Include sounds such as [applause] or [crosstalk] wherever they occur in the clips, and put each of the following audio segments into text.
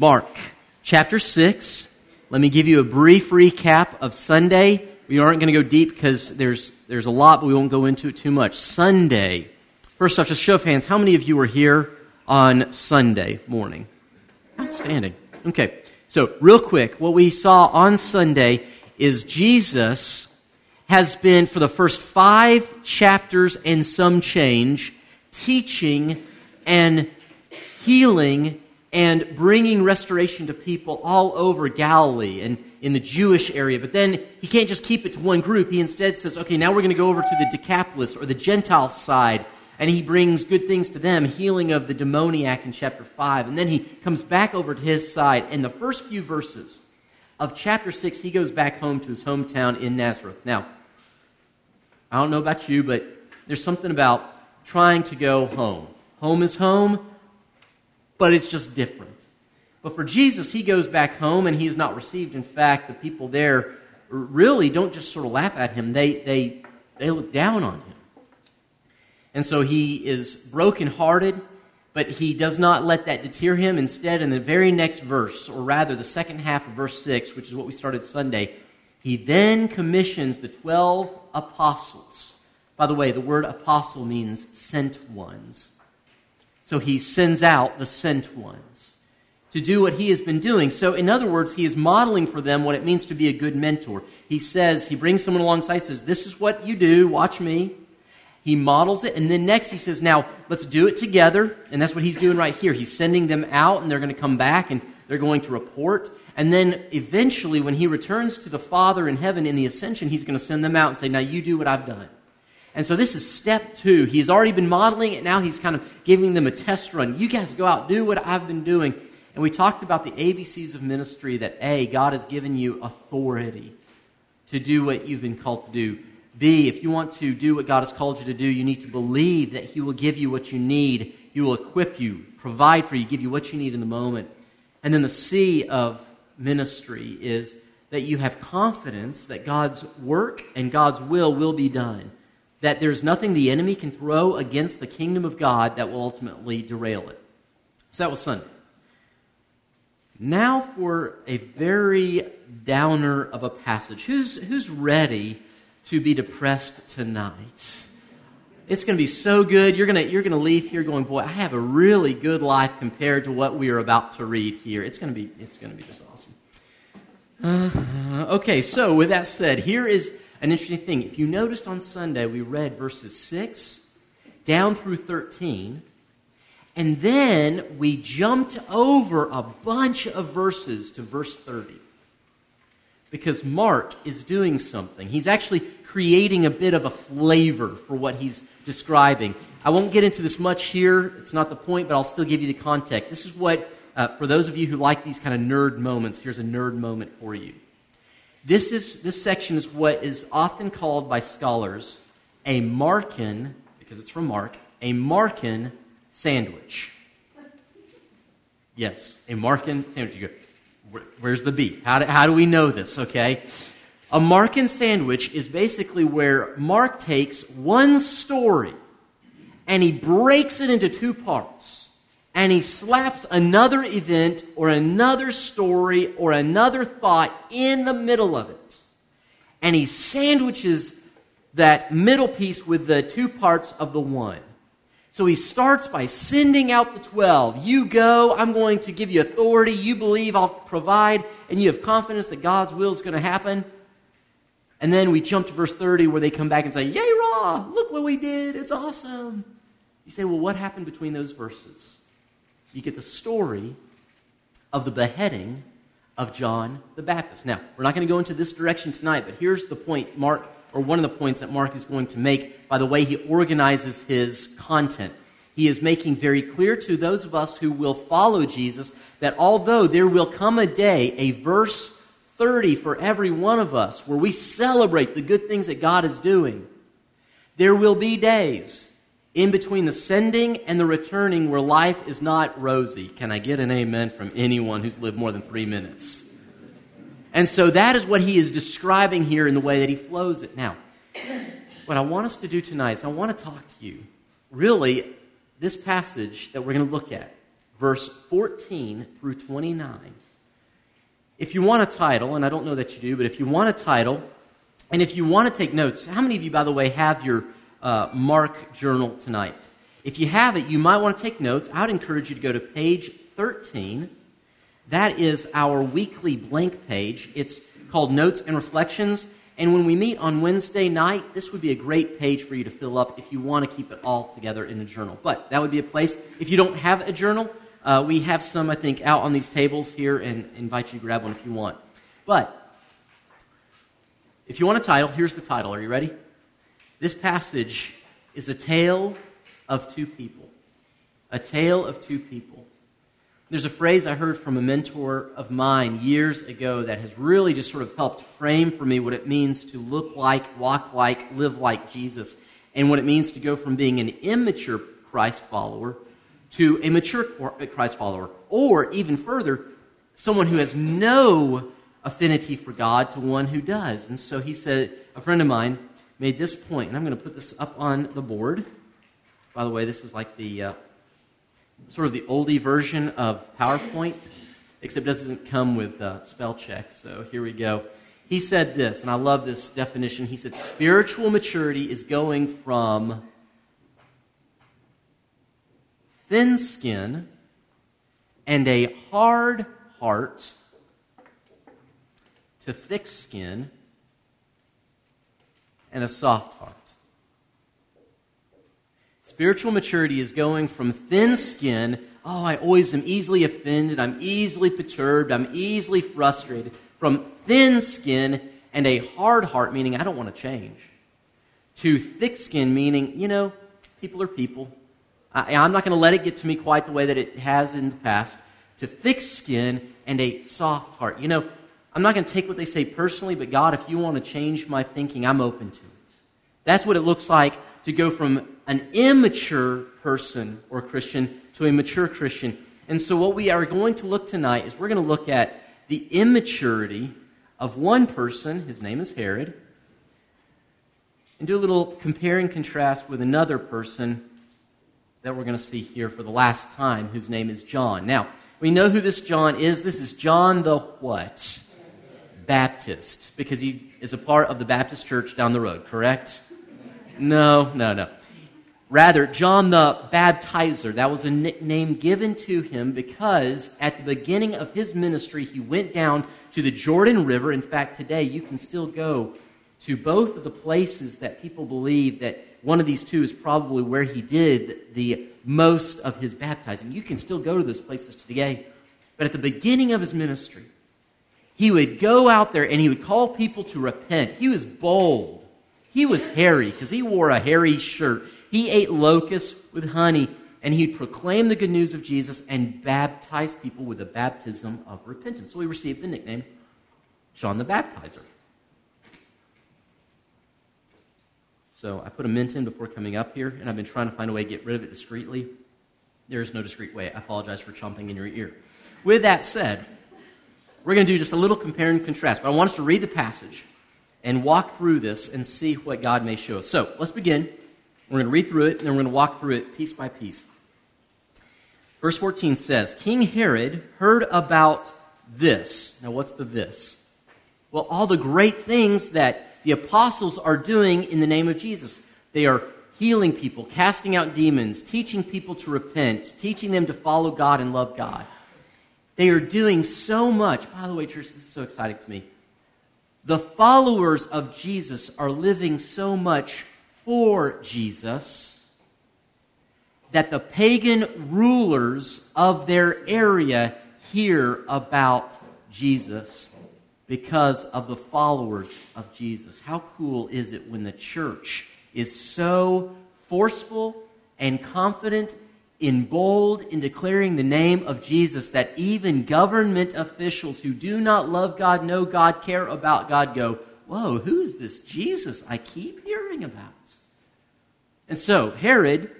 Mark chapter 6. Let me give you a brief recap of Sunday. We aren't going to go deep because there's, there's a lot, but we won't go into it too much. Sunday. First off, just show of hands, how many of you were here on Sunday morning? Outstanding. Okay. So, real quick, what we saw on Sunday is Jesus has been, for the first five chapters and some change, teaching and healing and bringing restoration to people all over Galilee and in the Jewish area. But then he can't just keep it to one group. He instead says, okay, now we're going to go over to the Decapolis or the Gentile side. And he brings good things to them, healing of the demoniac in chapter 5. And then he comes back over to his side. And the first few verses of chapter 6, he goes back home to his hometown in Nazareth. Now, I don't know about you, but there's something about trying to go home. Home is home but it's just different. But for Jesus, he goes back home and he is not received. In fact, the people there really don't just sort of laugh at him, they, they, they look down on him. And so he is brokenhearted, but he does not let that deter him. Instead, in the very next verse, or rather the second half of verse 6, which is what we started Sunday, he then commissions the 12 apostles. By the way, the word apostle means sent ones. So he sends out the sent ones to do what he has been doing. So, in other words, he is modeling for them what it means to be a good mentor. He says, he brings someone alongside, says, This is what you do, watch me. He models it, and then next he says, Now, let's do it together. And that's what he's doing right here. He's sending them out, and they're going to come back, and they're going to report. And then eventually, when he returns to the Father in heaven in the ascension, he's going to send them out and say, Now you do what I've done. And so this is step two. He's already been modeling it. Now he's kind of giving them a test run. You guys go out, do what I've been doing. And we talked about the ABCs of ministry that A, God has given you authority to do what you've been called to do. B, if you want to do what God has called you to do, you need to believe that He will give you what you need. He will equip you, provide for you, give you what you need in the moment. And then the C of ministry is that you have confidence that God's work and God's will will be done that there's nothing the enemy can throw against the kingdom of God that will ultimately derail it. So that was Sunday. Now for a very downer of a passage. Who's, who's ready to be depressed tonight? It's going to be so good. You're going to, you're going to leave here going, boy, I have a really good life compared to what we are about to read here. It's going to be, it's going to be just awesome. Uh, okay, so with that said, here is an interesting thing. If you noticed on Sunday, we read verses 6 down through 13, and then we jumped over a bunch of verses to verse 30. Because Mark is doing something. He's actually creating a bit of a flavor for what he's describing. I won't get into this much here. It's not the point, but I'll still give you the context. This is what, uh, for those of you who like these kind of nerd moments, here's a nerd moment for you. This, is, this section is what is often called by scholars a Markan, because it's from Mark, a Markan sandwich. Yes, a Markan sandwich. You go, where's the beef? How do, how do we know this, okay? A Markan sandwich is basically where Mark takes one story and he breaks it into two parts and he slaps another event or another story or another thought in the middle of it. And he sandwiches that middle piece with the two parts of the one. So he starts by sending out the 12. You go, I'm going to give you authority. You believe I'll provide, and you have confidence that God's will is going to happen. And then we jump to verse 30 where they come back and say, Yay, raw! Look what we did. It's awesome. You say, Well, what happened between those verses? You get the story of the beheading of John the Baptist. Now, we're not going to go into this direction tonight, but here's the point Mark, or one of the points that Mark is going to make by the way he organizes his content. He is making very clear to those of us who will follow Jesus that although there will come a day, a verse 30 for every one of us, where we celebrate the good things that God is doing, there will be days in between the sending and the returning where life is not rosy. Can I get an amen from anyone who's lived more than three minutes? And so that is what he is describing here in the way that he flows it. Now, what I want us to do tonight is I want to talk to you. Really, this passage that we're going to look at, verse 14 through 29. If you want a title, and I don't know that you do, but if you want a title, and if you want to take notes, how many of you, by the way, have your uh, Mark journal tonight? If you have it, you might want to take notes. I would encourage you to go to page 13. That is our weekly blank page. It's called Notes and Reflections. And when we meet on Wednesday night, this would be a great page for you to fill up if you want to keep it all together in a journal. But that would be a place. If you don't have a journal, uh, we have some, I think, out on these tables here and invite you to grab one if you want. But if you want a title, here's the title. Are you ready? This passage is a tale of two people. A tale of two people. There's a phrase I heard from a mentor of mine years ago that has really just sort of helped frame for me what it means to look like, walk like, live like Jesus, and what it means to go from being an immature Christ follower to a mature uh, Christ follower, or even further, someone who has no affinity for God to one who does. And so he said, a friend of mine made this point, and I'm going to put this up on the board. By the way, this is like the uh, sort of the oldie version of PowerPoint, except it doesn't come with uh, spell check. So here we go. He said this, and I love this definition. He said, Spiritual maturity is going from thin skin and a hard heart to thick skin and a soft heart. Spiritual maturity is going from thin skin, oh, I always am easily offended, I'm easily perturbed, I'm easily frustrated, from thin skin and a hard heart, meaning I don't want to change, to thick skin, meaning, you know, people are people. I, am not going to let it get to me quite the way that it has in the past, to thick skin and a soft heart. You know, I'm not going to take what they say personally, but God, if you want to change my thinking, I'm open to it. That's what it looks like to go from an immature person or Christian to a mature Christian. And so, what we are going to look tonight is we're going to look at the immaturity of one person, his name is Herod, and do a little compare and contrast with another person that we're going to see here for the last time, whose name is John. Now, we know who this John is. This is John the what? Baptist, because he is a part of the Baptist church down the road, correct? No, no, no. Rather, John the Baptizer, that was a nickname given to him because at the beginning of his ministry, he went down to the Jordan River. In fact, today you can still go to both of the places that people believe that one of these two is probably where he did the most of his baptizing. You can still go to those places today. But at the beginning of his ministry, he would go out there and he would call people to repent. He was bold. He was hairy because he wore a hairy shirt. He ate locusts with honey, and he'd proclaim the good news of Jesus and baptize people with a baptism of repentance. So he received the nickname John the Baptizer. So I put a mint in before coming up here, and I've been trying to find a way to get rid of it discreetly. There is no discreet way. I apologize for chomping in your ear. With that said, we're going to do just a little compare and contrast, but I want us to read the passage and walk through this and see what God may show us. So let's begin. We're going to read through it, and then we're going to walk through it piece by piece. Verse 14 says King Herod heard about this. Now, what's the this? Well, all the great things that the apostles are doing in the name of Jesus. They are healing people, casting out demons, teaching people to repent, teaching them to follow God and love God. They are doing so much. By the way, church, this is so exciting to me. The followers of Jesus are living so much for Jesus that the pagan rulers of their area hear about Jesus because of the followers of Jesus. How cool is it when the church is so forceful and confident in bold in declaring the name of Jesus that even government officials who do not love God, know God, care about God go, Whoa, who is this Jesus I keep hearing about? And so Herod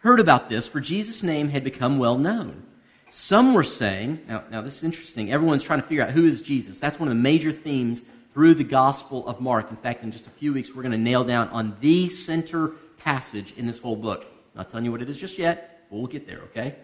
heard about this, for Jesus' name had become well known. Some were saying, now, now this is interesting, everyone's trying to figure out who is Jesus. That's one of the major themes through the Gospel of Mark. In fact, in just a few weeks, we're going to nail down on the center passage in this whole book. Not telling you what it is just yet, but we'll get there, okay?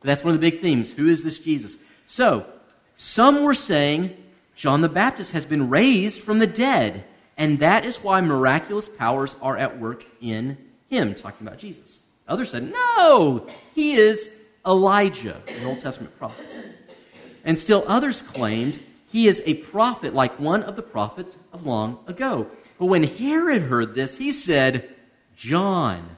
But That's one of the big themes. Who is this Jesus? So, some were saying John the Baptist has been raised from the dead, and that is why miraculous powers are at work in him, talking about Jesus. Others said, no, he is Elijah, an Old Testament prophet. And still others claimed he is a prophet like one of the prophets of long ago. But when Herod heard this, he said, John,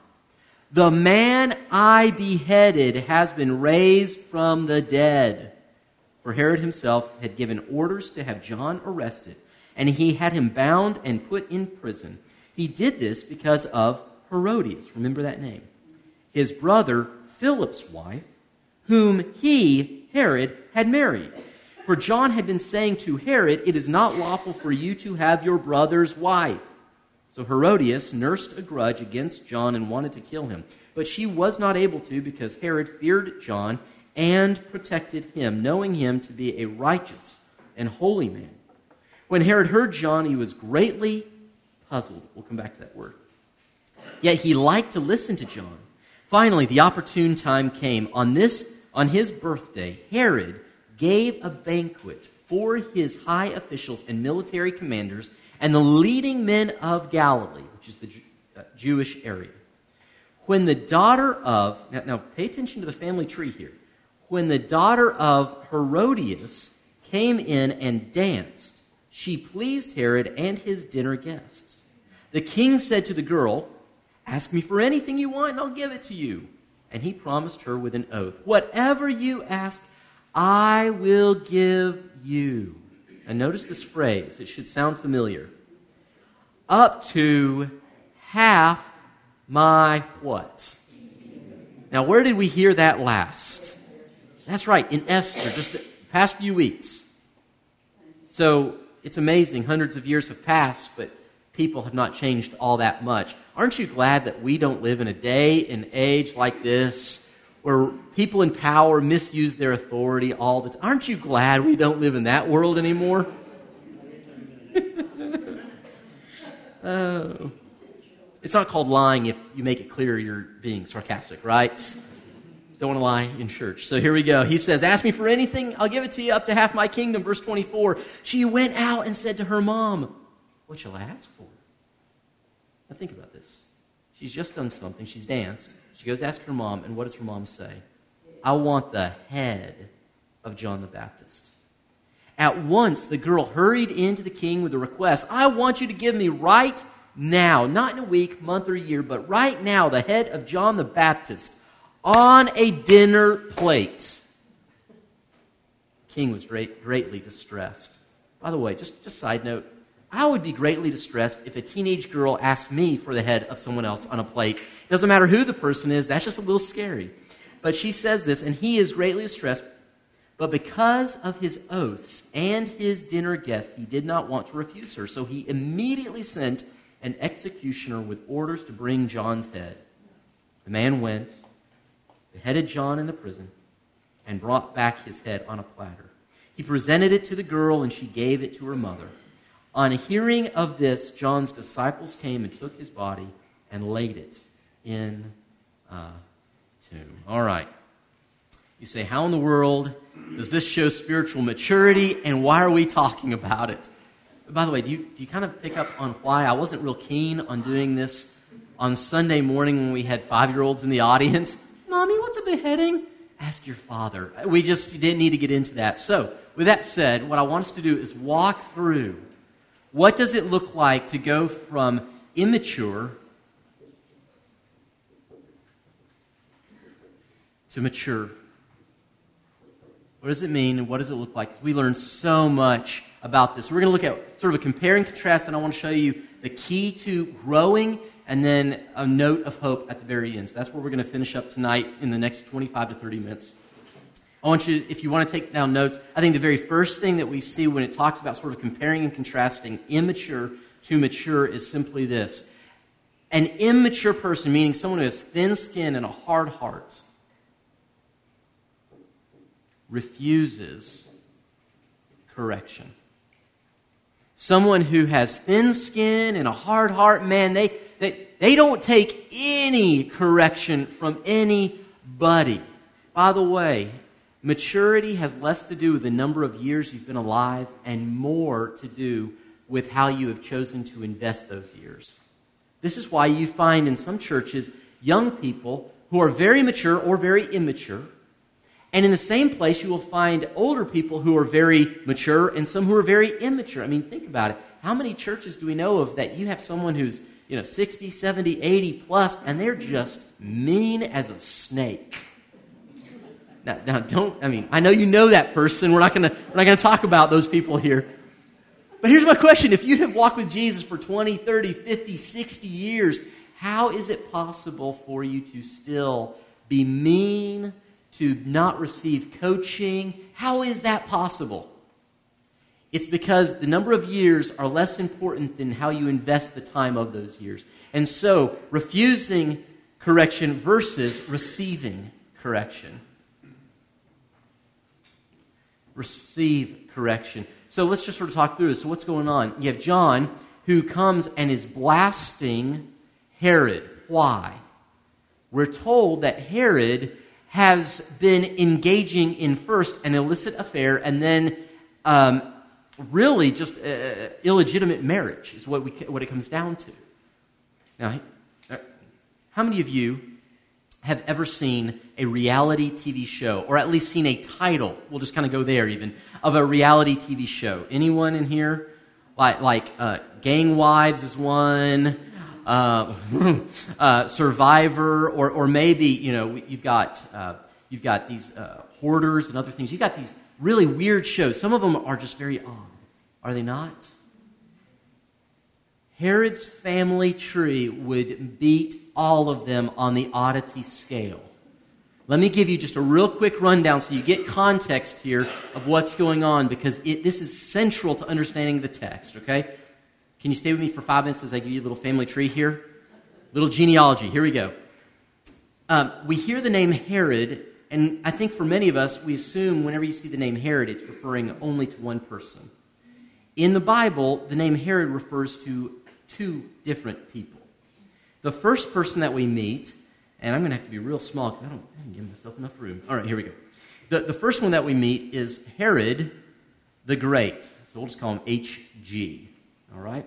the man I beheaded has been raised from the dead. For Herod himself had given orders to have John arrested, and he had him bound and put in prison. He did this because of Herodias. Remember that name. His brother Philip's wife, whom he, Herod, had married. For John had been saying to Herod, It is not lawful for you to have your brother's wife. So Herodias nursed a grudge against John and wanted to kill him. But she was not able to because Herod feared John and protected him, knowing him to be a righteous and holy man. When Herod heard John, he was greatly puzzled. We'll come back to that word. Yet he liked to listen to John. Finally, the opportune time came. On this on his birthday, Herod gave a banquet for his high officials and military commanders and the leading men of Galilee, which is the uh, Jewish area. When the daughter of, now, now pay attention to the family tree here. When the daughter of Herodias came in and danced, she pleased Herod and his dinner guests. The king said to the girl, Ask me for anything you want, and I'll give it to you. And he promised her with an oath, Whatever you ask, I will give you. And notice this phrase, it should sound familiar. Up to half my what? Now, where did we hear that last? That's right, in Esther, just the past few weeks. So it's amazing. Hundreds of years have passed, but people have not changed all that much. Aren't you glad that we don't live in a day and age like this where people in power misuse their authority all the time. Aren't you glad we don't live in that world anymore? [laughs] oh. It's not called lying if you make it clear you're being sarcastic, right? Don't want to lie in church. So here we go. He says, Ask me for anything, I'll give it to you up to half my kingdom. Verse 24. She went out and said to her mom, What shall I ask for? Now think about this. She's just done something, she's danced. She goes ask her mom, and what does her mom say? I want the head of John the Baptist. At once, the girl hurried into the king with a request I want you to give me right now, not in a week, month, or year, but right now, the head of John the Baptist on a dinner plate. king was great, greatly distressed. By the way, just, just side note, I would be greatly distressed if a teenage girl asked me for the head of someone else on a plate. It doesn't matter who the person is, that's just a little scary. But she says this, and he is greatly distressed. But because of his oaths and his dinner guests, he did not want to refuse her. So he immediately sent an executioner with orders to bring John's head. The man went, beheaded John in the prison, and brought back his head on a platter. He presented it to the girl, and she gave it to her mother. On hearing of this, John's disciples came and took his body and laid it in a tomb. All right. You say, How in the world does this show spiritual maturity, and why are we talking about it? By the way, do you, do you kind of pick up on why I wasn't real keen on doing this on Sunday morning when we had five year olds in the audience? Mommy, what's a beheading? Ask your father. We just didn't need to get into that. So, with that said, what I want us to do is walk through what does it look like to go from immature to mature? What does it mean and what does it look like? We learn so much about this. We're going to look at sort of a compare and contrast, and I want to show you the key to growing and then a note of hope at the very end. So that's where we're going to finish up tonight in the next 25 to 30 minutes. I want you, if you want to take down notes, I think the very first thing that we see when it talks about sort of comparing and contrasting immature to mature is simply this. An immature person, meaning someone who has thin skin and a hard heart, refuses correction. Someone who has thin skin and a hard heart, man, they, they, they don't take any correction from anybody. By the way, maturity has less to do with the number of years you've been alive and more to do with how you have chosen to invest those years. This is why you find in some churches young people who are very mature or very immature. And in the same place, you will find older people who are very mature and some who are very immature. I mean, think about it. How many churches do we know of that you have someone who's, you know, 60, 70, 80 plus, and they're just mean as a snake? Now, now don't, I mean, I know you know that person. We're not going to, we're not going to talk about those people here. But here's my question. If you have walked with Jesus for 20, 30, 50, 60 years, how is it possible for you to still be mean, to not receive coaching? How is that possible? It's because the number of years are less important than how you invest the time of those years. And so, refusing correction versus receiving correction. Receive correction. So let's just sort of talk through this. So, what's going on? You have John who comes and is blasting Herod. Why? We're told that Herod has been engaging in first an illicit affair and then um, really just uh, illegitimate marriage, is what, we, what it comes down to. Now, uh, how many of you have ever seen a reality TV show, or at least seen a title, we'll just kind of go there even, of a reality TV show? Anyone in here? Like, like uh, Gang Wives is one, uh, [laughs] uh, Survivor, or, or maybe, you know, you've got, uh, you've got these uh, hoarders and other things. You've got these really weird shows. Some of them are just very odd, are they not? Herod's family tree would beat all of them on the oddity scale. Let me give you just a real quick rundown so you get context here of what's going on because it, this is central to understanding the text, okay? Can you stay with me for five minutes as I give you a little family tree here? Little genealogy. Here we go. Um, we hear the name Herod, and I think for many of us, we assume whenever you see the name Herod, it's referring only to one person. In the Bible, the name Herod refers to two different people. The first person that we meet, and I'm going to have to be real small because I don't, I give myself enough room. All right, here we go. The, the first one that we meet is Herod the Great. So we'll just call him H.G. All right?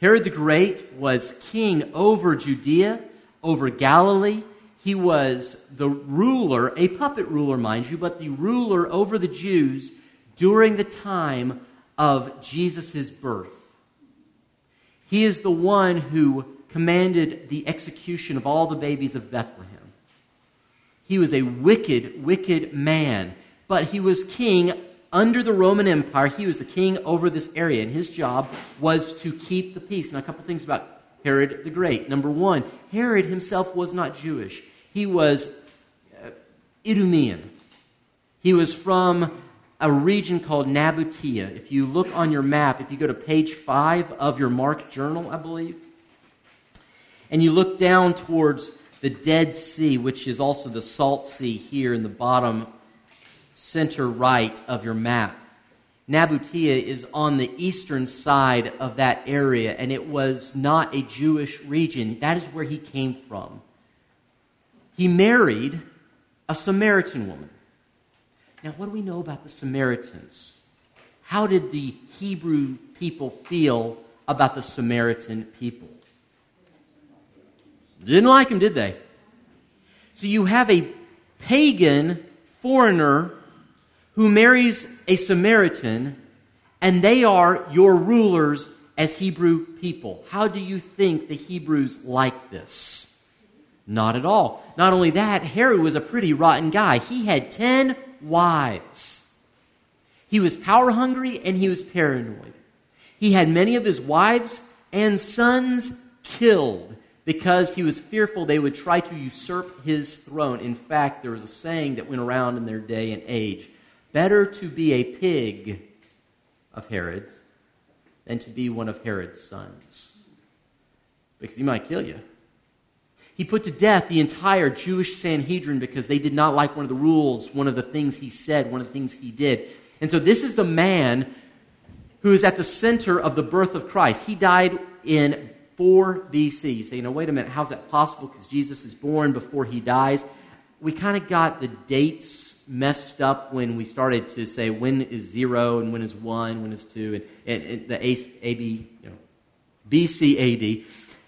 Herod the Great was king over Judea, over Galilee. He was the ruler, a puppet ruler, mind you, but the ruler over the Jews during the time of Jesus' birth. He is the one who commanded the execution of all the babies of Bethlehem. He was a wicked, wicked man, but he was king under the Roman Empire. He was the king over this area, and his job was to keep the peace. Now, a couple things about Herod the Great. Number one, Herod himself was not Jewish, he was uh, Idumean. He was from a region called Nabatea. If you look on your map, if you go to page five of your Mark journal, I believe, and you look down towards the Dead Sea, which is also the Salt Sea here in the bottom center right of your map. Nabatea is on the eastern side of that area, and it was not a Jewish region. That is where he came from. He married a Samaritan woman. Now, what do we know about the Samaritans? How did the Hebrew people feel about the Samaritan people? Didn't like them, did they? So you have a pagan foreigner who marries a Samaritan, and they are your rulers as Hebrew people. How do you think the Hebrews like this? Not at all. Not only that, Herod was a pretty rotten guy. He had 10 wives. He was power hungry and he was paranoid. He had many of his wives and sons killed because he was fearful they would try to usurp his throne. In fact, there was a saying that went around in their day and age better to be a pig of Herod's than to be one of Herod's sons, because he might kill you. He put to death the entire Jewish Sanhedrin because they did not like one of the rules, one of the things he said, one of the things he did. And so, this is the man who is at the center of the birth of Christ. He died in 4 BC. You say, you know, wait a minute, how's that possible? Because Jesus is born before he dies. we kind of got the dates messed up when we started to say when is zero and when is one, when is two, and, and, and the A, AB, you know, BCAD.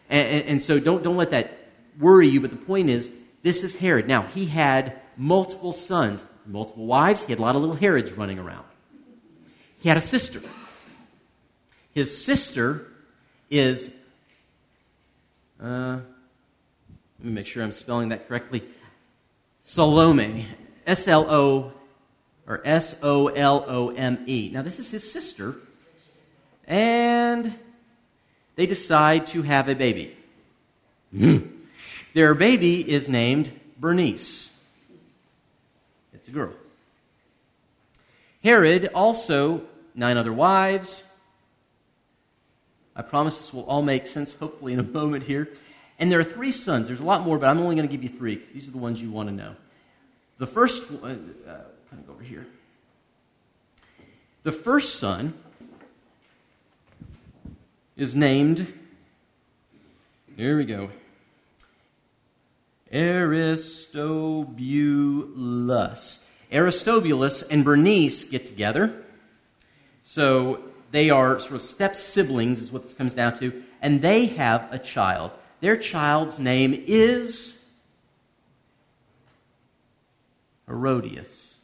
And, and, and so don't, don't let that worry you, but the point is, this is Herod. Now, he had multiple sons, multiple wives. He had a lot of little Herods running around. He had a sister. His sister is, uh, let me make sure I'm spelling that correctly. Salome. S L O or S O L O M E. Now, this is his sister. And they decide to have a baby. [laughs] Their baby is named Bernice. It's a girl. Herod also nine other wives. I promise this will all make sense, hopefully, in a [laughs] moment here. And there are three sons. There's a lot more, but I'm only going to give you three because these are the ones you want to know. The first one, uh, kind of go over here. The first son is named, here we go, Aristobulus. Aristobulus and Bernice get together. So they are sort of step siblings, is what this comes down to, and they have a child. Their child's name is Herodias.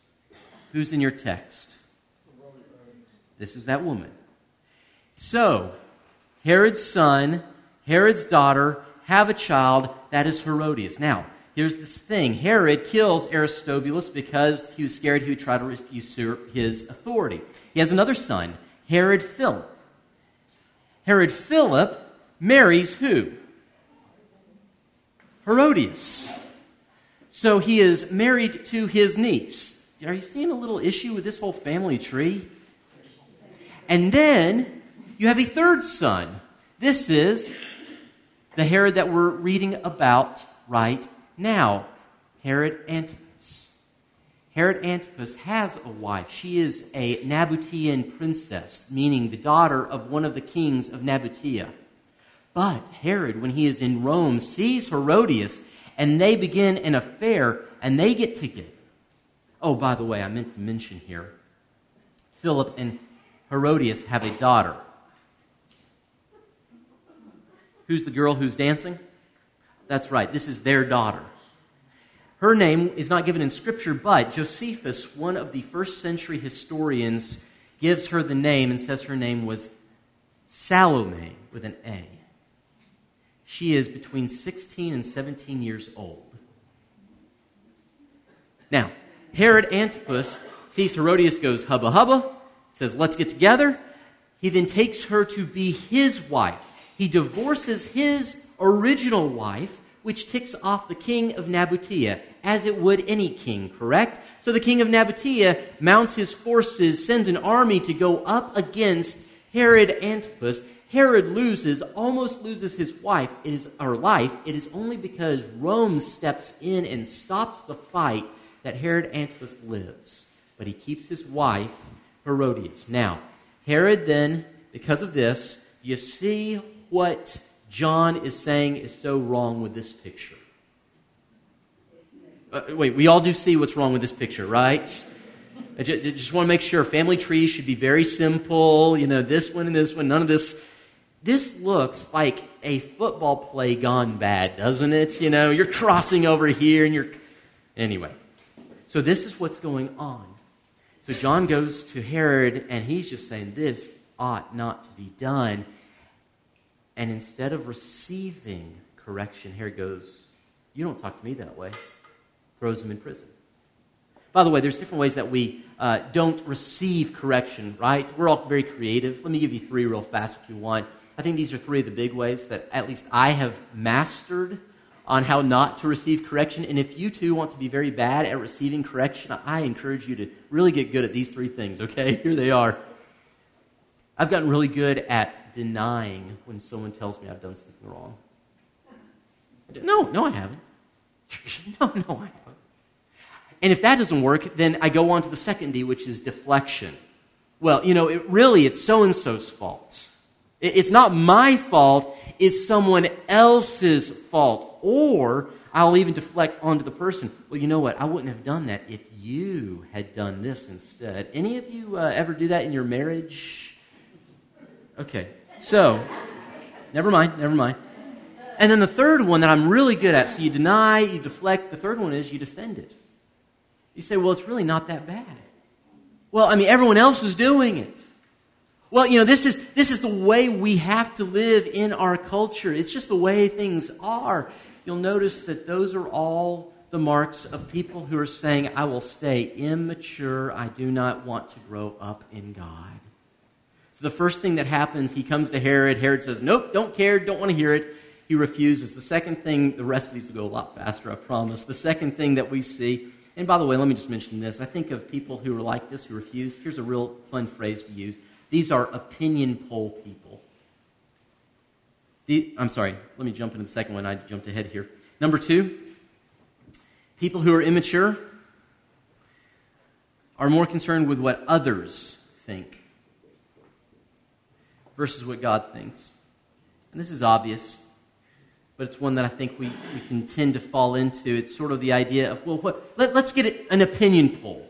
Who's in your text? This is that woman. So, Herod's son, Herod's daughter have a child. That is Herodias. Now, here's this thing Herod kills Aristobulus because he was scared he would try to usurp his authority. He has another son, Herod Philip. Herod Philip marries who? Herodias. So he is married to his niece. Are you seeing a little issue with this whole family tree? And then you have a third son. This is the Herod that we're reading about right now, Herod Antipas. Herod Antipas has a wife. She is a Nabatean princess, meaning the daughter of one of the kings of Nabatea. But Herod, when he is in Rome, sees Herodias, and they begin an affair, and they get together. Oh, by the way, I meant to mention here Philip and Herodias have a daughter. Who's the girl who's dancing? That's right, this is their daughter. Her name is not given in Scripture, but Josephus, one of the first century historians, gives her the name and says her name was Salome with an A. She is between 16 and 17 years old. Now, Herod Antipas sees Herodias goes hubba hubba, says, let's get together. He then takes her to be his wife. He divorces his original wife, which ticks off the king of Nabatea, as it would any king, correct? So the king of Nabatea mounts his forces, sends an army to go up against Herod Antipas, Herod loses, almost loses his wife, it is, or life. It is only because Rome steps in and stops the fight that Herod Antipas lives. But he keeps his wife, Herodias. Now, Herod then, because of this, you see what John is saying is so wrong with this picture. Uh, wait, we all do see what's wrong with this picture, right? I just, I just want to make sure family trees should be very simple. You know, this one and this one, none of this this looks like a football play gone bad, doesn't it? You know, you're crossing over here and you're. Anyway, so this is what's going on. So John goes to Herod and he's just saying, This ought not to be done. And instead of receiving correction, Herod goes, You don't talk to me that way. Throws him in prison. By the way, there's different ways that we uh, don't receive correction, right? We're all very creative. Let me give you three real fast if you want. I think these are three of the big ways that at least I have mastered on how not to receive correction. And if you too want to be very bad at receiving correction, I encourage you to really get good at these three things, okay? [laughs] Here they are. I've gotten really good at denying when someone tells me I've done something wrong. [laughs] No, no, I haven't. [laughs] no, no, I haven't. And if that doesn't work, then I go on to the second D, which is deflection. Well, you know, it really, it's so and so's fault. It's not my fault, it's someone else's fault. Or I'll even deflect onto the person. Well, you know what? I wouldn't have done that if you had done this instead. Any of you uh, ever do that in your marriage? Okay, so, never mind, never mind. And then the third one that I'm really good at so you deny, you deflect. The third one is you defend it. You say, well, it's really not that bad. Well, I mean, everyone else is doing it. Well, you know, this is, this is the way we have to live in our culture. It's just the way things are. You'll notice that those are all the marks of people who are saying, I will stay immature. I do not want to grow up in God. The first thing that happens, he comes to Herod. Herod says, Nope, don't care, don't want to hear it. He refuses. The second thing, the rest of these will go a lot faster, I promise. The second thing that we see and by the way, let me just mention this. I think of people who are like this, who refuse. Here's a real fun phrase to use. These are opinion poll people. The, I'm sorry, let me jump into the second one. I jumped ahead here. Number two, people who are immature are more concerned with what others think versus what God thinks. And this is obvious but it's one that I think we, we can tend to fall into. It's sort of the idea of, well, what, let, us get an opinion poll.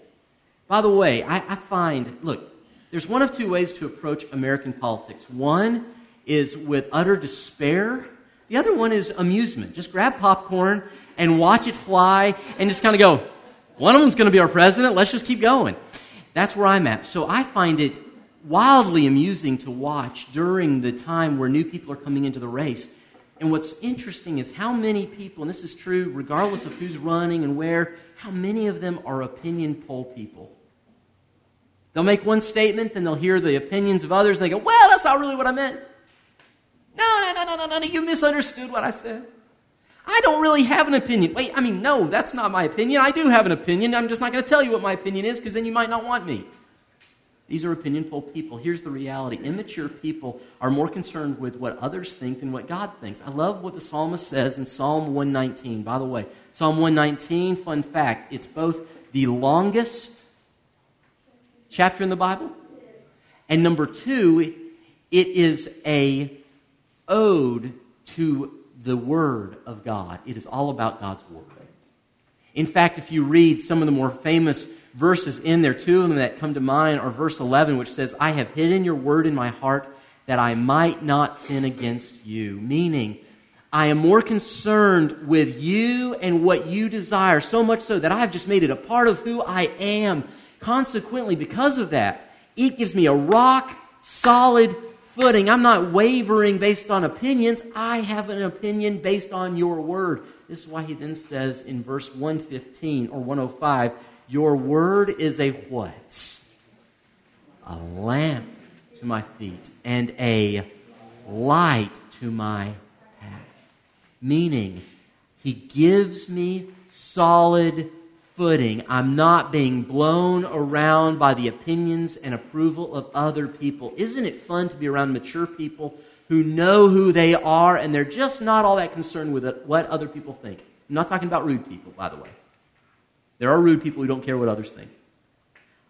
By the way, I, I find, look, there's one of two ways to approach American politics. One is with utter despair, the other one is amusement. Just grab popcorn and watch it fly and just kind of go, one of them's going to be our president, let's just keep going. That's where I'm at. So I find it wildly amusing to watch during the time where new people are coming into the race and what's interesting is how many people, and this is true regardless of who's running and where, how many of them are opinion poll people. They'll make one statement, then they'll hear the opinions of others, and they go, Well, that's not really what I meant. No, no, no, no, no, no, no, you misunderstood what I said. I don't really have an opinion. Wait, I mean, no, that's not my opinion. I do have an opinion. I'm just not going to tell you what my opinion is because then you might not want me. These are opinion poll people. Here's the reality immature people are more concerned with what others think than what God thinks. I love what the psalmist says in Psalm 119. By the way, Psalm 119, fun fact, it's both the longest chapter in the Bible, and number two, it is a ode to the Word of God. It is all about God's Word. In fact, if you read some of the more famous verses in there. Two of them that come to mind are verse 11, which says, I have hidden your word in my heart that I might not sin against you. Meaning, I am more concerned with you and what you desire, so much so that I have just made it a part of who I am. Consequently, because of that, it gives me a rock solid footing. I'm not wavering based on opinions. I have an opinion based on your word. This is why he then says in verse 115 or 105 your word is a what? A lamp to my feet and a light to my path. Meaning, he gives me solid footing. I'm not being blown around by the opinions and approval of other people. Isn't it fun to be around mature people who know who they are and they're just not all that concerned with what other people think? I'm not talking about rude people, by the way. There are rude people who don't care what others think.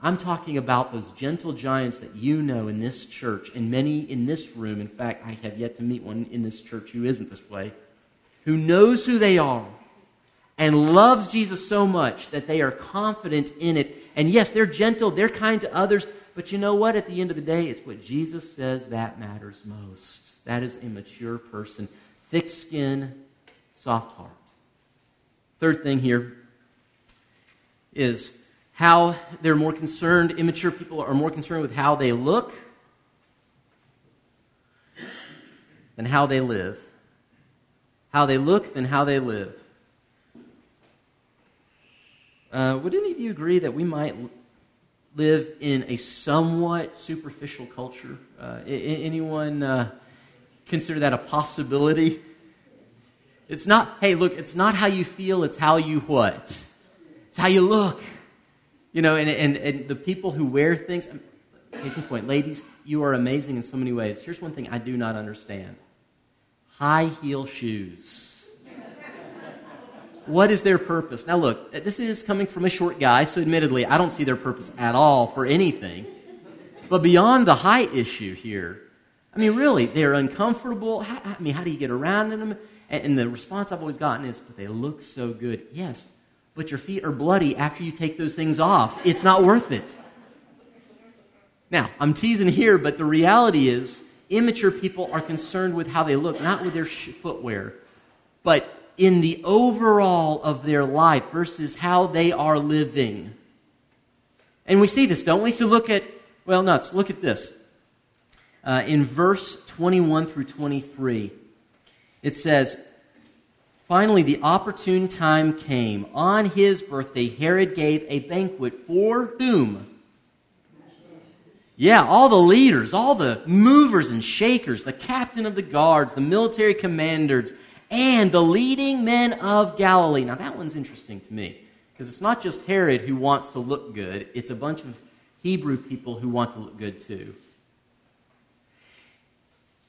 I'm talking about those gentle giants that you know in this church, and many in this room. In fact, I have yet to meet one in this church who isn't this way, who knows who they are and loves Jesus so much that they are confident in it. And yes, they're gentle, they're kind to others, but you know what? At the end of the day, it's what Jesus says that matters most. That is a mature person, thick skin, soft heart. Third thing here is how they're more concerned, immature people are more concerned with how they look than how they live. How they look than how they live. Uh, would any of you agree that we might live in a somewhat superficial culture? Uh, anyone uh, consider that a possibility? It's not, hey, look, it's not how you feel, it's how you what? It's how you look. You know, and, and, and the people who wear things, um, case in point, ladies, you are amazing in so many ways. Here's one thing I do not understand high heel shoes. What is their purpose? Now, look, this is coming from a short guy, so admittedly, I don't see their purpose at all for anything. But beyond the height issue here, I mean, really, they're uncomfortable. How, I mean, how do you get around in them? And the response I've always gotten is, but they look so good. Yes, but your feet are bloody after you take those things off. It's not worth it. Now, I'm teasing here, but the reality is, immature people are concerned with how they look, not with their footwear, but in the overall of their life versus how they are living. And we see this, don't we? So look at, well, nuts, look at this. Uh, in verse 21 through 23, it says, Finally, the opportune time came. On his birthday, Herod gave a banquet for whom? Yeah, all the leaders, all the movers and shakers, the captain of the guards, the military commanders, and the leading men of Galilee. Now, that one's interesting to me because it's not just Herod who wants to look good, it's a bunch of Hebrew people who want to look good too.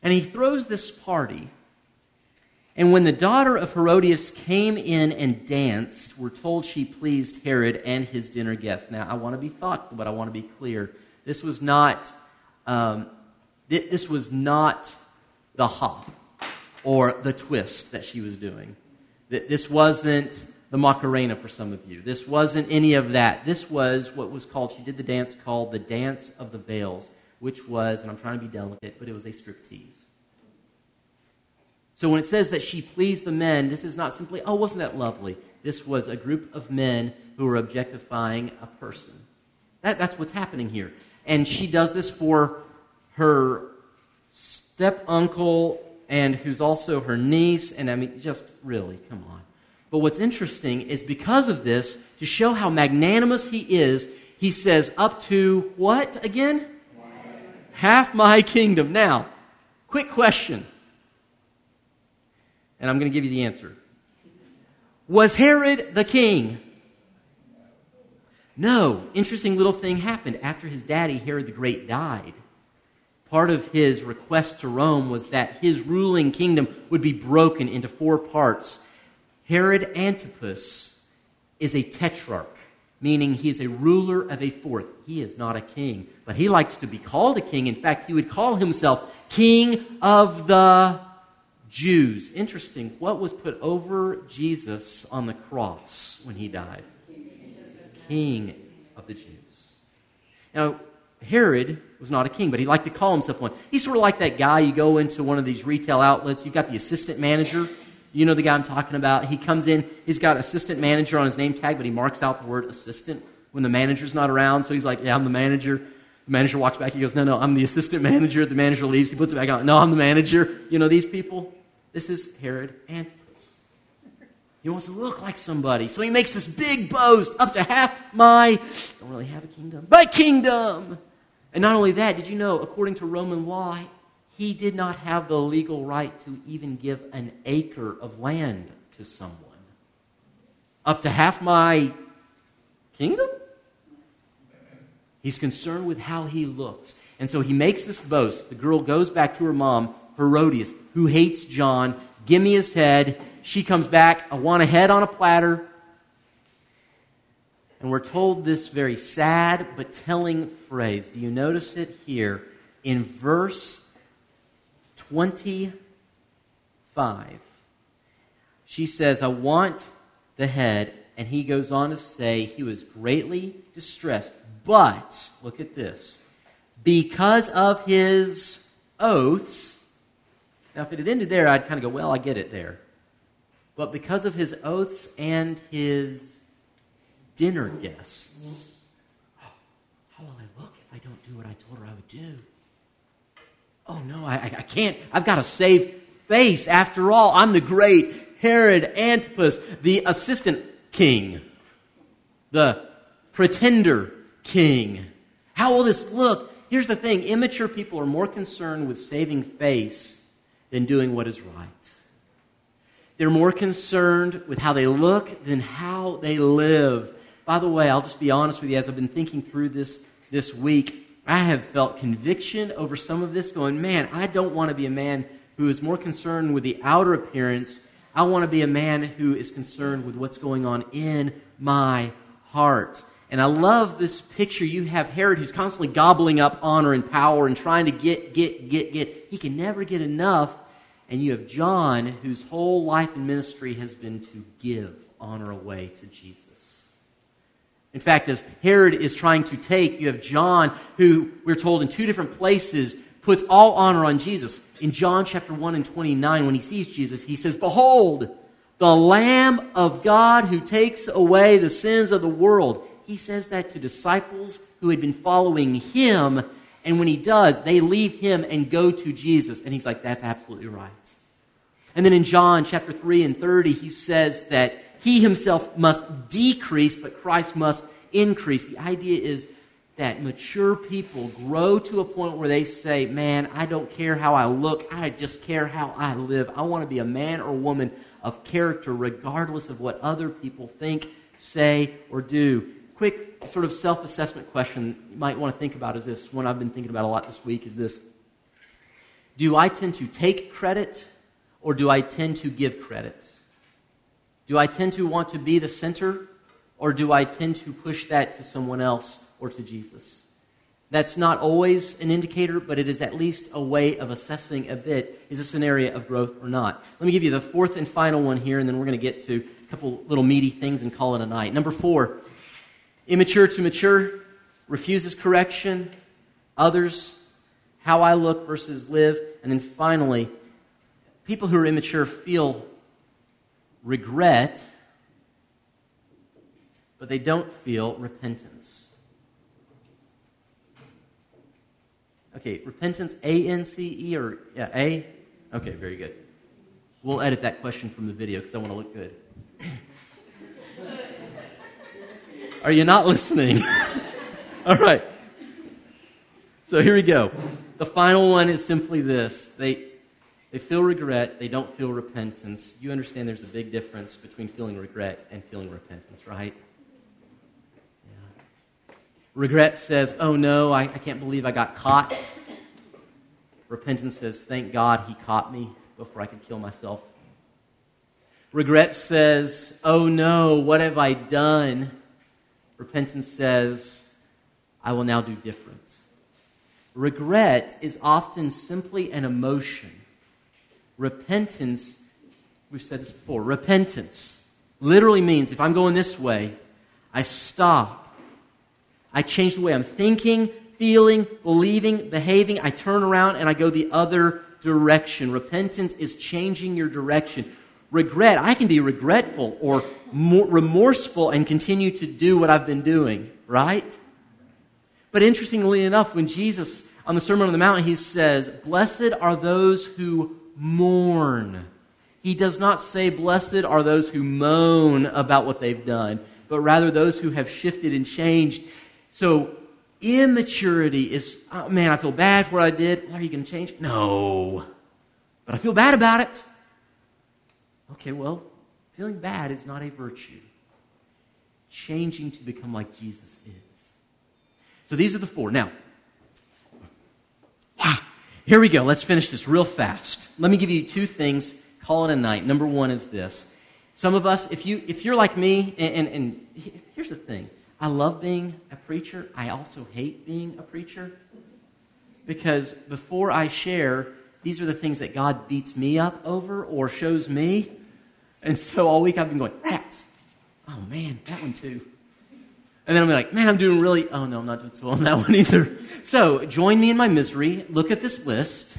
And he throws this party. And when the daughter of Herodias came in and danced, we're told she pleased Herod and his dinner guests. Now, I want to be thoughtful, but I want to be clear. This was not, um, this was not the hop or the twist that she was doing. This wasn't the Macarena for some of you. This wasn't any of that. This was what was called, she did the dance called the Dance of the Veils which was, and I'm trying to be delicate, but it was a striptease. So when it says that she pleased the men, this is not simply, oh, wasn't that lovely? This was a group of men who were objectifying a person. That, that's what's happening here. And she does this for her step uncle and who's also her niece. And I mean, just really, come on. But what's interesting is because of this, to show how magnanimous he is, he says, up to what again? half my kingdom. Now, quick question. And I'm going to give you the answer. Was Herod the king? No. Interesting little thing happened. After his daddy, Herod the Great, died, part of his request to Rome was that his ruling kingdom would be broken into four parts. Herod Antipas is a tetrarch meaning he is a ruler of a fourth. He is not a king, but he likes to be called a king. In fact, he would call himself King of the Jews. Interesting. What was put over Jesus on the cross when he died? King of the Jews. Now, Herod was not a king, but he liked to call himself one. He's sort of like that guy you go into one of these retail outlets, you've got the assistant manager you know the guy I'm talking about. He comes in, he's got assistant manager on his name tag, but he marks out the word assistant when the manager's not around. So he's like, Yeah, I'm the manager. The manager walks back. He goes, No, no, I'm the assistant manager. The manager leaves. He puts it back on. No, I'm the manager. You know these people? This is Herod Antipas. He wants to look like somebody. So he makes this big boast up to half my, don't really have a kingdom, but kingdom. And not only that, did you know, according to Roman law, he did not have the legal right to even give an acre of land to someone. Up to half my kingdom? He's concerned with how he looks. And so he makes this boast. The girl goes back to her mom, Herodias, who hates John. Give me his head. She comes back. I want a head on a platter. And we're told this very sad but telling phrase. Do you notice it here in verse 25. She says, I want the head. And he goes on to say he was greatly distressed. But, look at this, because of his oaths. Now, if it had ended there, I'd kind of go, well, I get it there. But because of his oaths and his dinner guests, how will I look if I don't do what I told her I would do? oh no, I, I can't. I've got to save face. After all, I'm the great Herod Antipas, the assistant king, the pretender king. How will this look? Here's the thing immature people are more concerned with saving face than doing what is right. They're more concerned with how they look than how they live. By the way, I'll just be honest with you, as I've been thinking through this this week, I have felt conviction over some of this, going, man, I don't want to be a man who is more concerned with the outer appearance. I want to be a man who is concerned with what's going on in my heart. And I love this picture. You have Herod who's constantly gobbling up honor and power and trying to get, get, get, get. He can never get enough. And you have John, whose whole life and ministry has been to give honor away to Jesus. In fact, as Herod is trying to take, you have John, who we're told in two different places puts all honor on Jesus. In John chapter 1 and 29, when he sees Jesus, he says, Behold, the Lamb of God who takes away the sins of the world. He says that to disciples who had been following him. And when he does, they leave him and go to Jesus. And he's like, That's absolutely right. And then in John chapter 3 and 30, he says that he himself must decrease, but Christ must increase. The idea is that mature people grow to a point where they say, Man, I don't care how I look, I just care how I live. I want to be a man or woman of character, regardless of what other people think, say, or do. Quick sort of self assessment question you might want to think about is this one I've been thinking about a lot this week is this Do I tend to take credit or do I tend to give credit? Do I tend to want to be the center, or do I tend to push that to someone else or to Jesus? That's not always an indicator, but it is at least a way of assessing a bit is this an area of growth or not? Let me give you the fourth and final one here, and then we're going to get to a couple little meaty things and call it a night. Number four, immature to mature, refuses correction, others, how I look versus live, and then finally, people who are immature feel regret, but they don't feel repentance. Okay, repentance, A N C E or yeah, A? Okay, very good. We'll edit that question from the video because I want to look good. Are you not listening? [laughs] All right. So here we go. The final one is simply this. They they feel regret, they don't feel repentance. You understand there's a big difference between feeling regret and feeling repentance, right? Yeah. Regret says, oh no, I, I can't believe I got caught. Repentance says, thank God he caught me before I could kill myself. Regret says, oh no, what have I done? Repentance says, I will now do different. Regret is often simply an emotion repentance, we've said this before, repentance literally means if I'm going this way, I stop. I change the way I'm thinking, feeling, believing, behaving. I turn around and I go the other direction. Repentance is changing your direction. Regret, I can be regretful or remorseful and continue to do what I've been doing, right? But interestingly enough, when Jesus on the Sermon on the Mount, he says, Blessed are those who mourn. He does not say, Blessed are those who moan about what they've done, but rather those who have shifted and changed. So, immaturity is, oh, man, I feel bad for what I did. Are you going to change? No. But I feel bad about it. Okay, well, feeling bad is not a virtue. Changing to become like Jesus is. So these are the four. Now, here we go. Let's finish this real fast. Let me give you two things. Call it a night. Number one is this. Some of us, if, you, if you're like me, and, and, and here's the thing I love being a preacher. I also hate being a preacher. Because before I share, these are the things that God beats me up over or shows me. And so all week I've been going, rats. Oh man, that one too. And then I'm like, man, I'm doing really, oh no, I'm not doing so well on that [laughs] one either. So join me in my misery. Look at this list.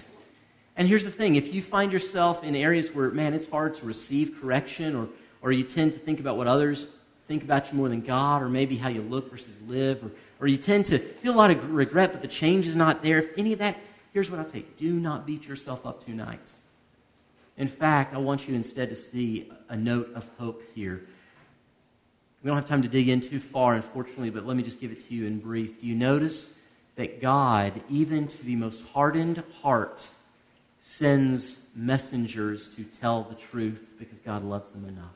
And here's the thing if you find yourself in areas where, man, it's hard to receive correction, or, or you tend to think about what others think about you more than God, or maybe how you look versus live, or, or you tend to feel a lot of regret, but the change is not there, if any of that, here's what I'll say do not beat yourself up tonight. In fact, I want you instead to see a note of hope here. We don't have time to dig in too far, unfortunately, but let me just give it to you in brief. Do you notice that God, even to the most hardened heart, sends messengers to tell the truth because God loves them enough?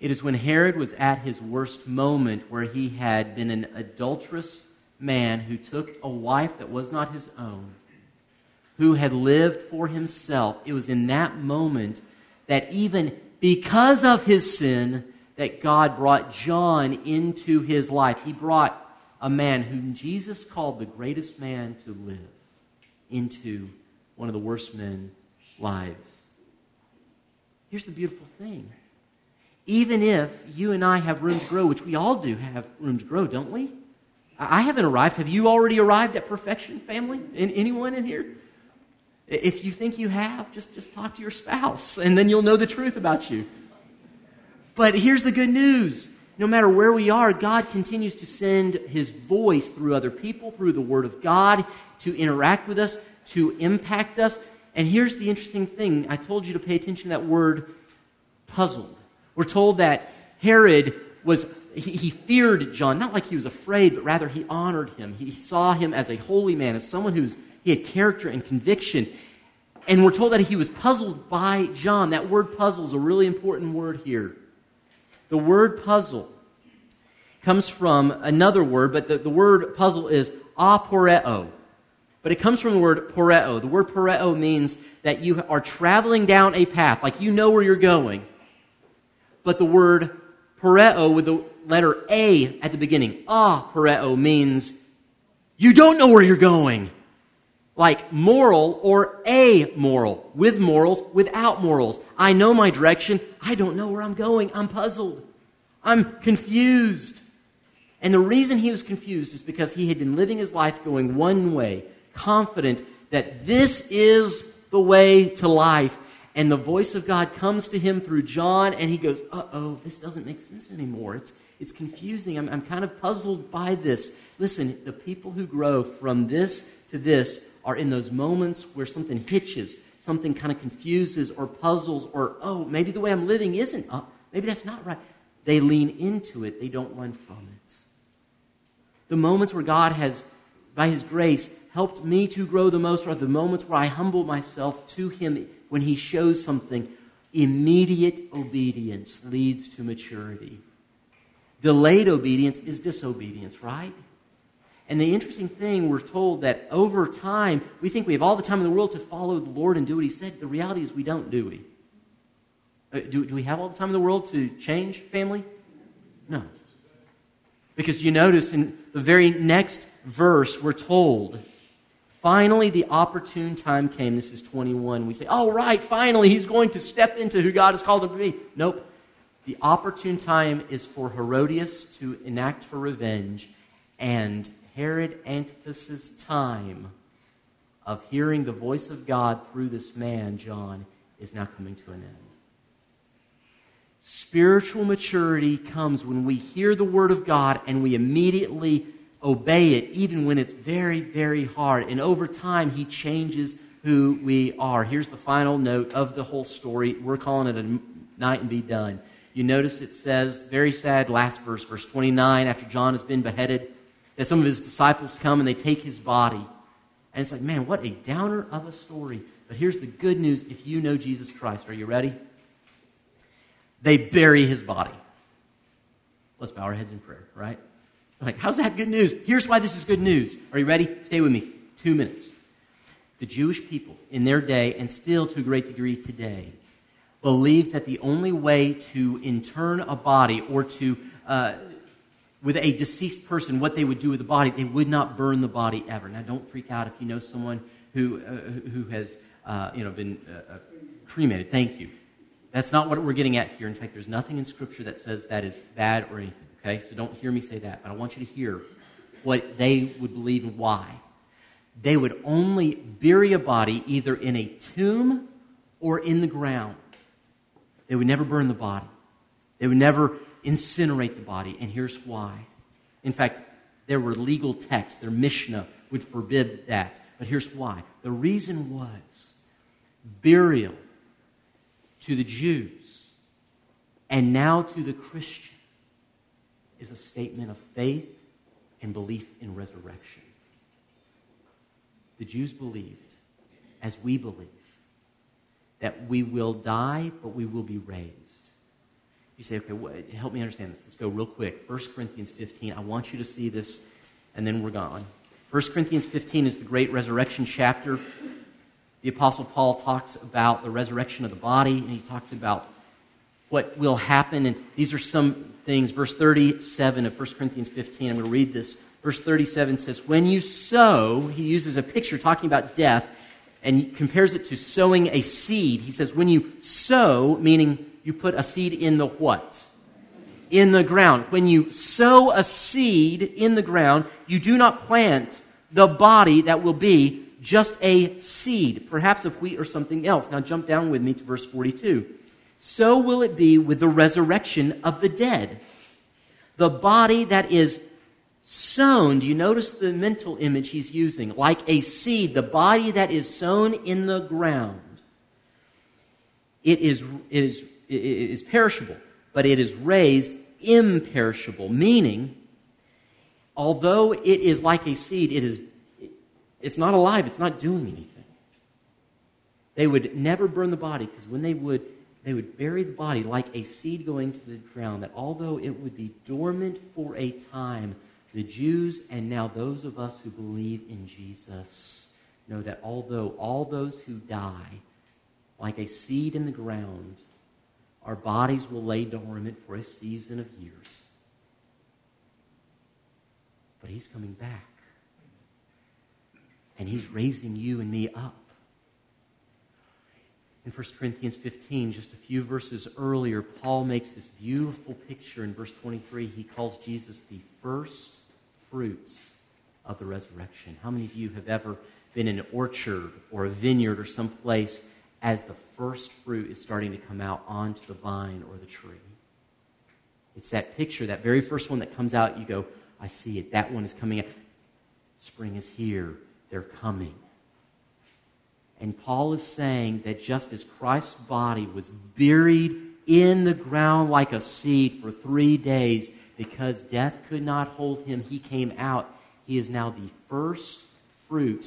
It is when Herod was at his worst moment where he had been an adulterous man who took a wife that was not his own, who had lived for himself. It was in that moment that even because of his sin, that God brought John into his life. He brought a man whom Jesus called the greatest man to live into one of the worst men lives. Here's the beautiful thing. Even if you and I have room to grow, which we all do have room to grow, don't we? I haven't arrived. Have you already arrived at perfection, family? Anyone in here? If you think you have, just, just talk to your spouse, and then you'll know the truth about you. But here's the good news. No matter where we are, God continues to send His voice through other people, through the Word of God, to interact with us, to impact us. And here's the interesting thing I told you to pay attention to that word puzzled. We're told that Herod was, he, he, feared John, not like he was afraid, but rather he honored him. He saw him as a holy man, as someone who's, he had character and conviction. And we're told that he was puzzled by John. That word puzzle is a really important word here. The word puzzle comes from another word, but the, the word puzzle is aporeo. But it comes from the word poreo. The word poreo means that you are traveling down a path, like you know where you're going. But the word poreo with the letter A at the beginning, ah, poreo means you don't know where you're going. Like moral or amoral, with morals, without morals. I know my direction. I don't know where I'm going. I'm puzzled. I'm confused. And the reason he was confused is because he had been living his life going one way, confident that this is the way to life. And the voice of God comes to him through John, and he goes, Uh oh, this doesn't make sense anymore. It's, it's confusing. I'm, I'm kind of puzzled by this. Listen, the people who grow from this to this are in those moments where something hitches, something kind of confuses or puzzles, or, oh, maybe the way I'm living isn't, maybe that's not right. They lean into it, they don't run from it. The moments where God has, by His grace, helped me to grow the most are the moments where I humble myself to Him when He shows something. Immediate obedience leads to maturity. Delayed obedience is disobedience, right? And the interesting thing, we're told that over time, we think we have all the time in the world to follow the Lord and do what He said. The reality is we don't, do we? Uh, do, do we have all the time in the world to change family? No. Because you notice in the very next verse, we're told Finally, the opportune time came. This is 21. We say, oh, right, finally, he's going to step into who God has called him to be. Nope. The opportune time is for Herodias to enact her revenge, and Herod Antipas's time of hearing the voice of God through this man, John, is now coming to an end. Spiritual maturity comes when we hear the word of God and we immediately obey it even when it's very, very hard. And over time, He changes who we are. Here's the final note of the whole story. We're calling it a night and be done. You notice it says, very sad, last verse, verse 29, after John has been beheaded, that some of his disciples come and they take his body. And it's like, man, what a downer of a story. But here's the good news if you know Jesus Christ. Are you ready? They bury his body. Let's bow our heads in prayer, right? Like, how's that good news? Here's why this is good news. Are you ready? Stay with me. Two minutes. The Jewish people in their day, and still to a great degree today, believed that the only way to intern a body or to, uh, with a deceased person, what they would do with the body, they would not burn the body ever. Now, don't freak out if you know someone who, uh, who has uh, you know, been uh, uh, cremated. Thank you. That's not what we're getting at here. In fact, there's nothing in Scripture that says that is bad or anything. Okay, so don't hear me say that, but I want you to hear what they would believe and why. They would only bury a body either in a tomb or in the ground. They would never burn the body. They would never incinerate the body, and here's why. In fact, there were legal texts, their Mishnah would forbid that. But here's why. The reason was burial to the Jews and now to the Christians is a statement of faith and belief in resurrection. The Jews believed, as we believe, that we will die, but we will be raised. You say, okay, help me understand this. Let's go real quick. 1 Corinthians 15. I want you to see this, and then we're gone. 1 Corinthians 15 is the great resurrection chapter. The Apostle Paul talks about the resurrection of the body, and he talks about what will happen. And these are some things. Verse 37 of 1 Corinthians 15, I'm going to read this. Verse 37 says, When you sow, he uses a picture talking about death, and compares it to sowing a seed. He says, when you sow, meaning you put a seed in the what? In the ground. When you sow a seed in the ground, you do not plant the body that will be just a seed, perhaps of wheat or something else. Now jump down with me to verse 42. So will it be with the resurrection of the dead. The body that is sown, do you notice the mental image he's using? Like a seed, the body that is sown in the ground. It is, it is, is perishable, but it is raised imperishable, meaning, although it is like a seed, it is, it's not alive, it's not doing anything. They would never burn the body because when they would, they would bury the body like a seed going to the ground, that although it would be dormant for a time, the Jews and now those of us who believe in Jesus know that although all those who die, like a seed in the ground, our bodies will lay dormant for a season of years. But he's coming back. And he's raising you and me up. In 1 Corinthians 15, just a few verses earlier, Paul makes this beautiful picture in verse 23. He calls Jesus the first fruits of the resurrection. How many of you have ever been in an orchard or a vineyard or some place as the first fruit is starting to come out onto the vine or the tree? It's that picture, that very first one that comes out, you go, I see it. That one is coming out. Spring is here. They're coming. And Paul is saying that just as Christ's body was buried in the ground like a seed for three days, because death could not hold him, he came out. He is now the first fruit.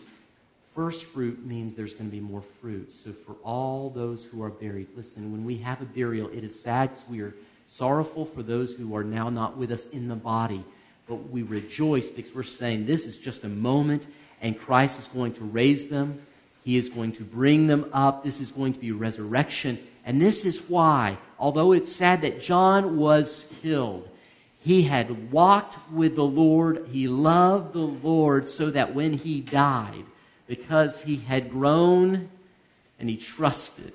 First fruit means there's going to be more fruit. So, for all those who are buried, listen, when we have a burial, it is sad because we are sorrowful for those who are now not with us in the body. But we rejoice because we're saying this is just a moment and Christ is going to raise them. He is going to bring them up. This is going to be resurrection. And this is why, although it's sad that John was killed, he had walked with the Lord. He loved the Lord so that when he died, because he had grown and he trusted,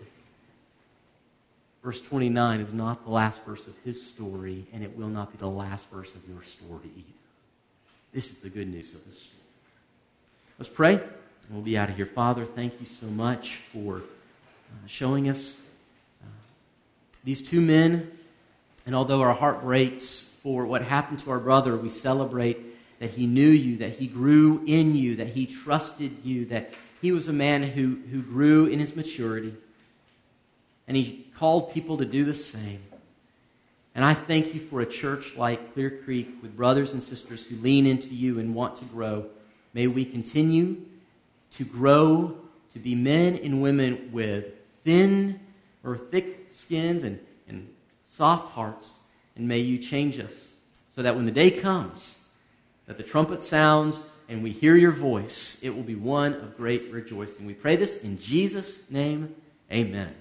verse 29 is not the last verse of his story, and it will not be the last verse of your story either. This is the good news of the story. Let's pray, and we'll be out of here. Father, thank you so much for uh, showing us uh, these two men, and although our heart breaks for what happened to our brother. We celebrate that he knew you, that he grew in you, that he trusted you, that he was a man who, who grew in his maturity. And he called people to do the same. And I thank you for a church like Clear Creek with brothers and sisters who lean into you and want to grow. May we continue to grow to be men and women with thin or thick skins and, and soft hearts and may you change us so that when the day comes that the trumpet sounds and we hear your voice, it will be one of great rejoicing. We pray this in Jesus' name. Amen.